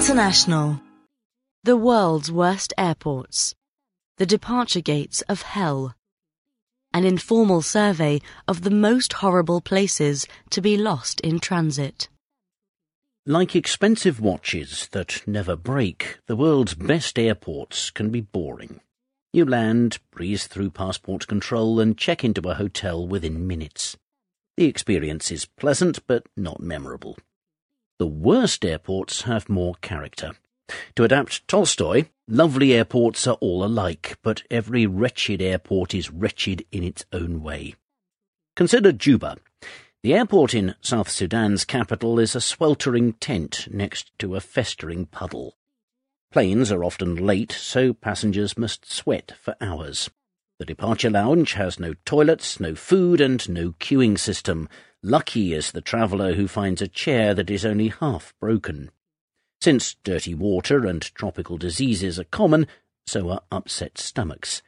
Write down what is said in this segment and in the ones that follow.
International. The world's worst airports. The departure gates of hell. An informal survey of the most horrible places to be lost in transit. Like expensive watches that never break, the world's best airports can be boring. You land, breeze through passport control, and check into a hotel within minutes. The experience is pleasant, but not memorable. The worst airports have more character. To adapt Tolstoy, lovely airports are all alike, but every wretched airport is wretched in its own way. Consider Juba. The airport in South Sudan's capital is a sweltering tent next to a festering puddle. Planes are often late, so passengers must sweat for hours. The departure lounge has no toilets, no food, and no queuing system. Lucky is the traveller who finds a chair that is only half broken. Since dirty water and tropical diseases are common, so are upset stomachs.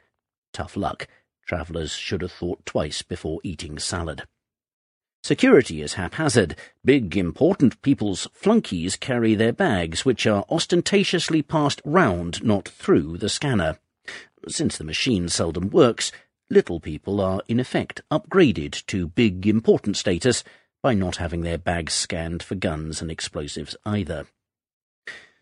Tough luck. Travellers should have thought twice before eating salad. Security is haphazard. Big, important people's flunkies carry their bags, which are ostentatiously passed round, not through, the scanner. Since the machine seldom works, little people are in effect upgraded to big, important status by not having their bags scanned for guns and explosives either.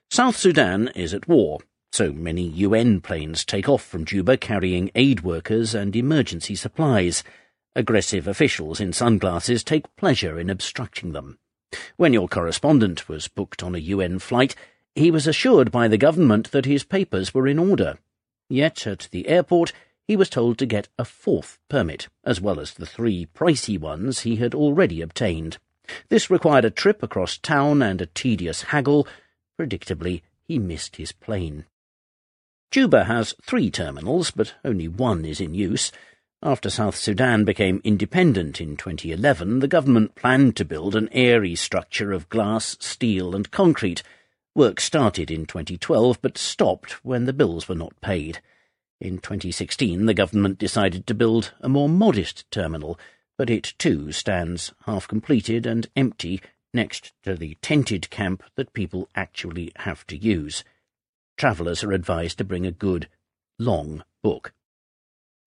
South Sudan is at war, so many UN planes take off from Juba carrying aid workers and emergency supplies. Aggressive officials in sunglasses take pleasure in obstructing them. When your correspondent was booked on a UN flight, he was assured by the government that his papers were in order. Yet at the airport, he was told to get a fourth permit, as well as the three pricey ones he had already obtained. This required a trip across town and a tedious haggle. Predictably, he missed his plane. Juba has three terminals, but only one is in use. After South Sudan became independent in 2011, the government planned to build an airy structure of glass, steel, and concrete. Work started in 2012 but stopped when the bills were not paid. In 2016, the government decided to build a more modest terminal, but it too stands half completed and empty next to the tented camp that people actually have to use. Travellers are advised to bring a good, long book.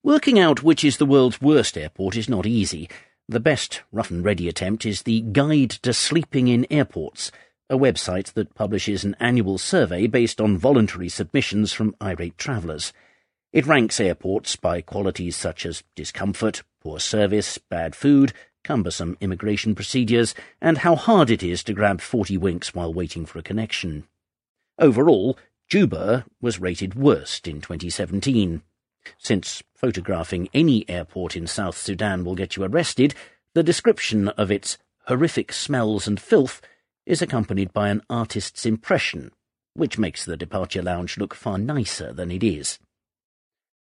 Working out which is the world's worst airport is not easy. The best rough and ready attempt is the Guide to Sleeping in Airports, a website that publishes an annual survey based on voluntary submissions from irate travellers. It ranks airports by qualities such as discomfort, poor service, bad food, cumbersome immigration procedures, and how hard it is to grab 40 winks while waiting for a connection. Overall, Juba was rated worst in 2017. Since photographing any airport in South Sudan will get you arrested, the description of its horrific smells and filth is accompanied by an artist's impression, which makes the departure lounge look far nicer than it is.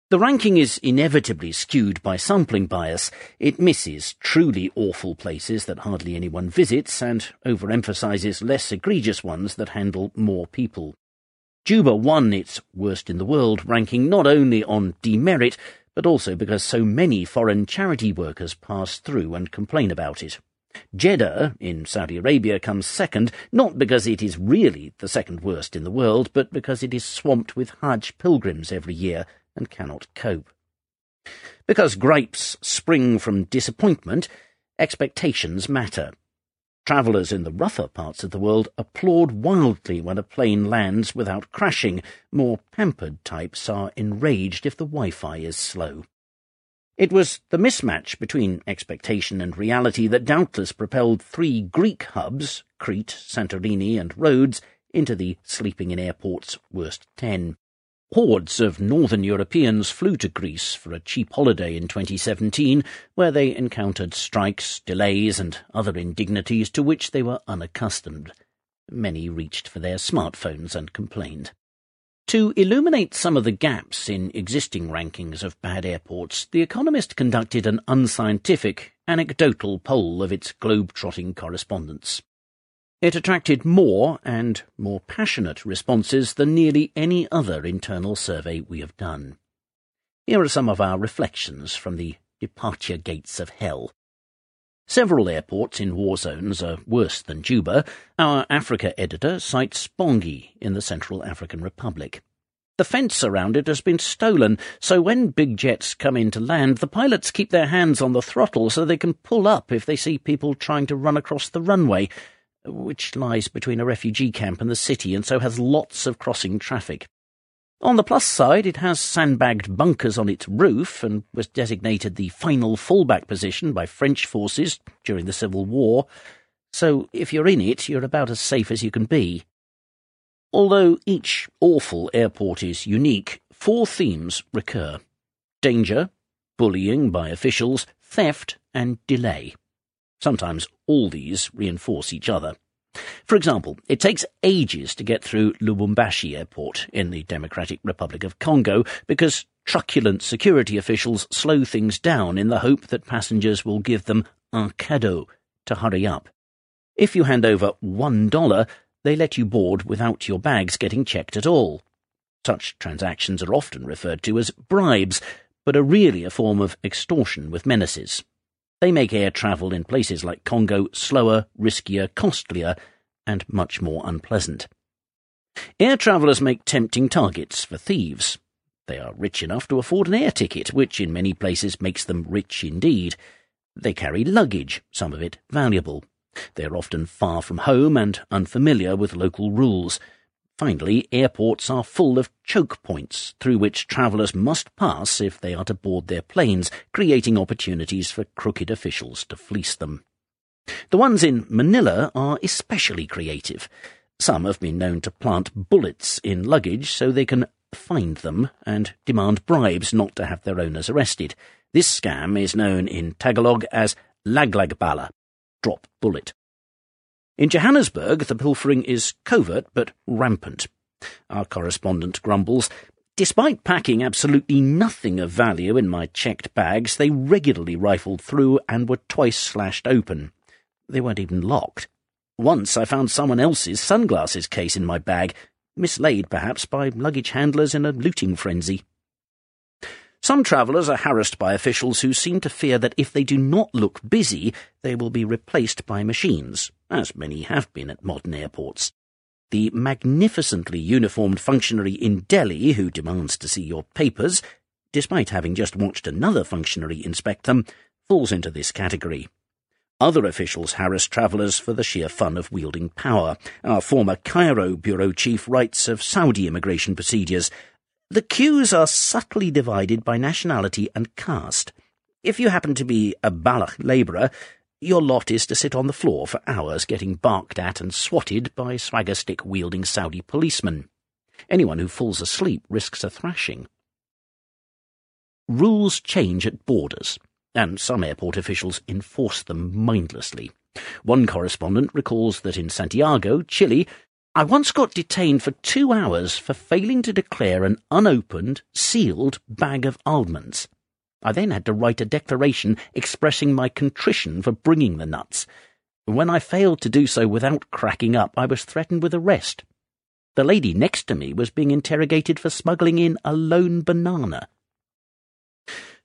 The ranking is inevitably skewed by sampling bias. It misses truly awful places that hardly anyone visits and overemphasizes less egregious ones that handle more people. Juba won its worst in the world ranking not only on demerit, but also because so many foreign charity workers pass through and complain about it. Jeddah in Saudi Arabia comes second, not because it is really the second worst in the world, but because it is swamped with Hajj pilgrims every year and cannot cope. Because gripes spring from disappointment, expectations matter. Travellers in the rougher parts of the world applaud wildly when a plane lands without crashing. More pampered types are enraged if the Wi-Fi is slow. It was the mismatch between expectation and reality that doubtless propelled three Greek hubs, Crete, Santorini, and Rhodes, into the sleeping in airports worst ten. Hordes of northern Europeans flew to Greece for a cheap holiday in 2017, where they encountered strikes, delays, and other indignities to which they were unaccustomed. Many reached for their smartphones and complained. To illuminate some of the gaps in existing rankings of bad airports, The Economist conducted an unscientific, anecdotal poll of its globe-trotting correspondents. It attracted more and more passionate responses than nearly any other internal survey we have done. Here are some of our reflections from the departure gates of hell. Several airports in war zones are worse than Juba. Our Africa editor cites Bangui in the Central African Republic. The fence around it has been stolen, so when big jets come in to land, the pilots keep their hands on the throttle so they can pull up if they see people trying to run across the runway, which lies between a refugee camp and the city and so has lots of crossing traffic. On the plus side, it has sandbagged bunkers on its roof and was designated the final fallback position by French forces during the Civil War, so if you're in it, you're about as safe as you can be. Although each awful airport is unique, four themes recur danger, bullying by officials, theft, and delay. Sometimes all these reinforce each other. For example, it takes ages to get through Lubumbashi Airport in the Democratic Republic of Congo because truculent security officials slow things down in the hope that passengers will give them un cadeau to hurry up. If you hand over one dollar, they let you board without your bags getting checked at all. Such transactions are often referred to as bribes, but are really a form of extortion with menaces. They make air travel in places like Congo slower, riskier, costlier, and much more unpleasant. Air travellers make tempting targets for thieves. They are rich enough to afford an air ticket, which in many places makes them rich indeed. They carry luggage, some of it valuable. They are often far from home and unfamiliar with local rules. Finally, airports are full of choke points through which travellers must pass if they are to board their planes, creating opportunities for crooked officials to fleece them. The ones in Manila are especially creative. Some have been known to plant bullets in luggage so they can find them and demand bribes not to have their owners arrested. This scam is known in Tagalog as laglagbala, drop bullet. In Johannesburg, the pilfering is covert but rampant. Our correspondent grumbles. Despite packing absolutely nothing of value in my checked bags, they regularly rifled through and were twice slashed open. They weren't even locked. Once I found someone else's sunglasses case in my bag, mislaid perhaps by luggage handlers in a looting frenzy. Some travellers are harassed by officials who seem to fear that if they do not look busy, they will be replaced by machines, as many have been at modern airports. The magnificently uniformed functionary in Delhi who demands to see your papers, despite having just watched another functionary inspect them, falls into this category. Other officials harass travellers for the sheer fun of wielding power. Our former Cairo bureau chief writes of Saudi immigration procedures the queues are subtly divided by nationality and caste. If you happen to be a Baloch labourer, your lot is to sit on the floor for hours getting barked at and swatted by swagger stick wielding Saudi policemen. Anyone who falls asleep risks a thrashing. Rules change at borders, and some airport officials enforce them mindlessly. One correspondent recalls that in Santiago, Chile, I once got detained for two hours for failing to declare an unopened, sealed bag of almonds. I then had to write a declaration expressing my contrition for bringing the nuts. When I failed to do so without cracking up, I was threatened with arrest. The lady next to me was being interrogated for smuggling in a lone banana.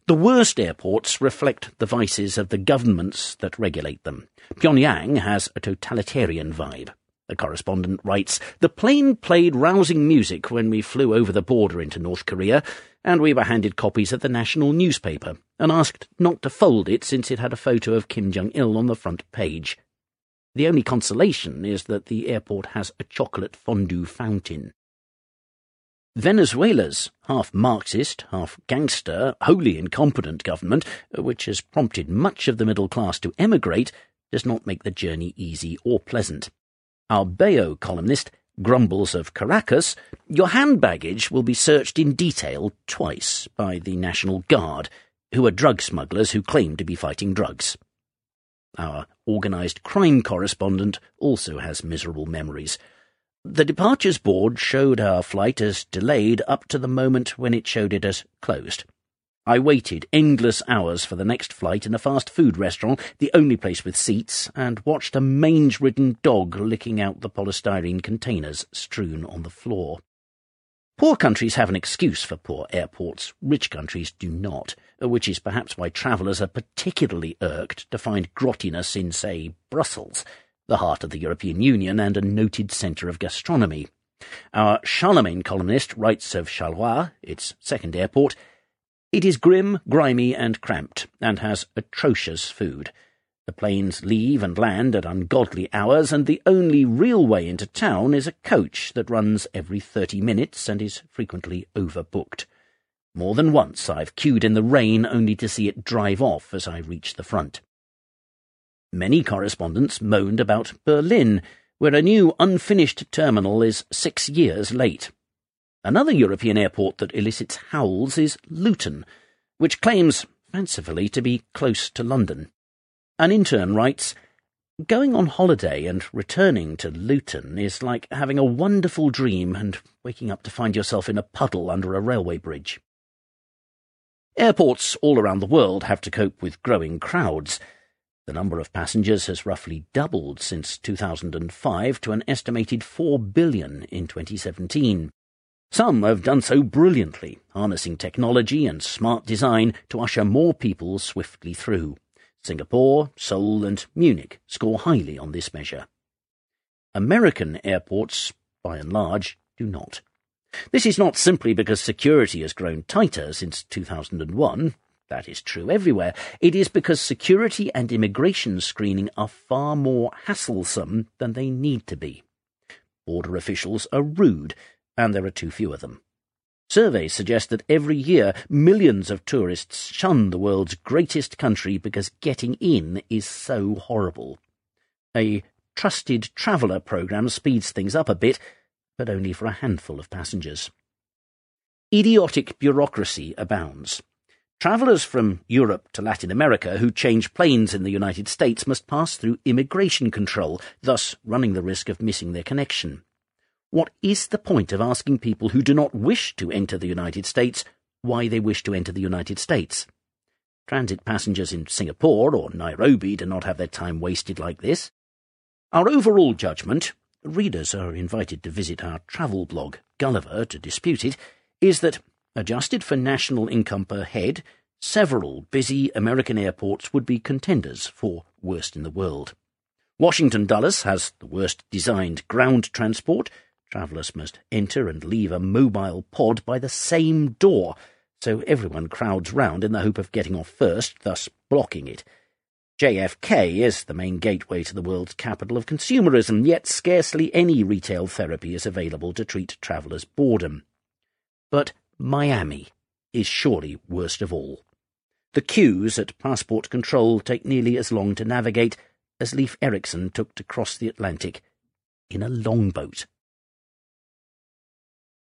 The worst airports reflect the vices of the governments that regulate them. Pyongyang has a totalitarian vibe. The correspondent writes, The plane played rousing music when we flew over the border into North Korea, and we were handed copies of the national newspaper, and asked not to fold it since it had a photo of Kim Jong-il on the front page. The only consolation is that the airport has a chocolate fondue fountain. Venezuela's half Marxist, half gangster, wholly incompetent government, which has prompted much of the middle class to emigrate, does not make the journey easy or pleasant. Our Bello columnist grumbles of Caracas, your hand baggage will be searched in detail twice by the National Guard, who are drug smugglers who claim to be fighting drugs. Our organised crime correspondent also has miserable memories. The departures board showed our flight as delayed up to the moment when it showed it as closed. I waited endless hours for the next flight in a fast food restaurant, the only place with seats, and watched a mange ridden dog licking out the polystyrene containers strewn on the floor. Poor countries have an excuse for poor airports, rich countries do not, which is perhaps why travellers are particularly irked to find grottiness in, say, Brussels, the heart of the European Union and a noted centre of gastronomy. Our Charlemagne columnist writes of Charleroi, its second airport, it is grim, grimy, and cramped, and has atrocious food. The planes leave and land at ungodly hours, and the only real way into town is a coach that runs every thirty minutes and is frequently overbooked. More than once I've queued in the rain only to see it drive off as I reach the front. Many correspondents moaned about Berlin, where a new unfinished terminal is six years late. Another European airport that elicits howls is Luton, which claims, fancifully, to be close to London. An intern writes, Going on holiday and returning to Luton is like having a wonderful dream and waking up to find yourself in a puddle under a railway bridge. Airports all around the world have to cope with growing crowds. The number of passengers has roughly doubled since 2005 to an estimated 4 billion in 2017. Some have done so brilliantly, harnessing technology and smart design to usher more people swiftly through. Singapore, Seoul, and Munich score highly on this measure. American airports, by and large, do not. This is not simply because security has grown tighter since 2001. That is true everywhere. It is because security and immigration screening are far more hasslesome than they need to be. Border officials are rude, and there are too few of them. Surveys suggest that every year millions of tourists shun the world's greatest country because getting in is so horrible. A trusted traveller programme speeds things up a bit, but only for a handful of passengers. Idiotic bureaucracy abounds. Travellers from Europe to Latin America who change planes in the United States must pass through immigration control, thus running the risk of missing their connection. What is the point of asking people who do not wish to enter the United States why they wish to enter the United States? Transit passengers in Singapore or Nairobi do not have their time wasted like this. Our overall judgment, readers are invited to visit our travel blog, Gulliver, to dispute it, is that, adjusted for national income per head, several busy American airports would be contenders for worst in the world. Washington Dulles has the worst designed ground transport, Travellers must enter and leave a mobile pod by the same door, so everyone crowds round in the hope of getting off first, thus blocking it. JFK is the main gateway to the world's capital of consumerism, yet scarcely any retail therapy is available to treat travellers' boredom. But Miami is surely worst of all. The queues at passport control take nearly as long to navigate as Leif Erikson took to cross the Atlantic in a longboat.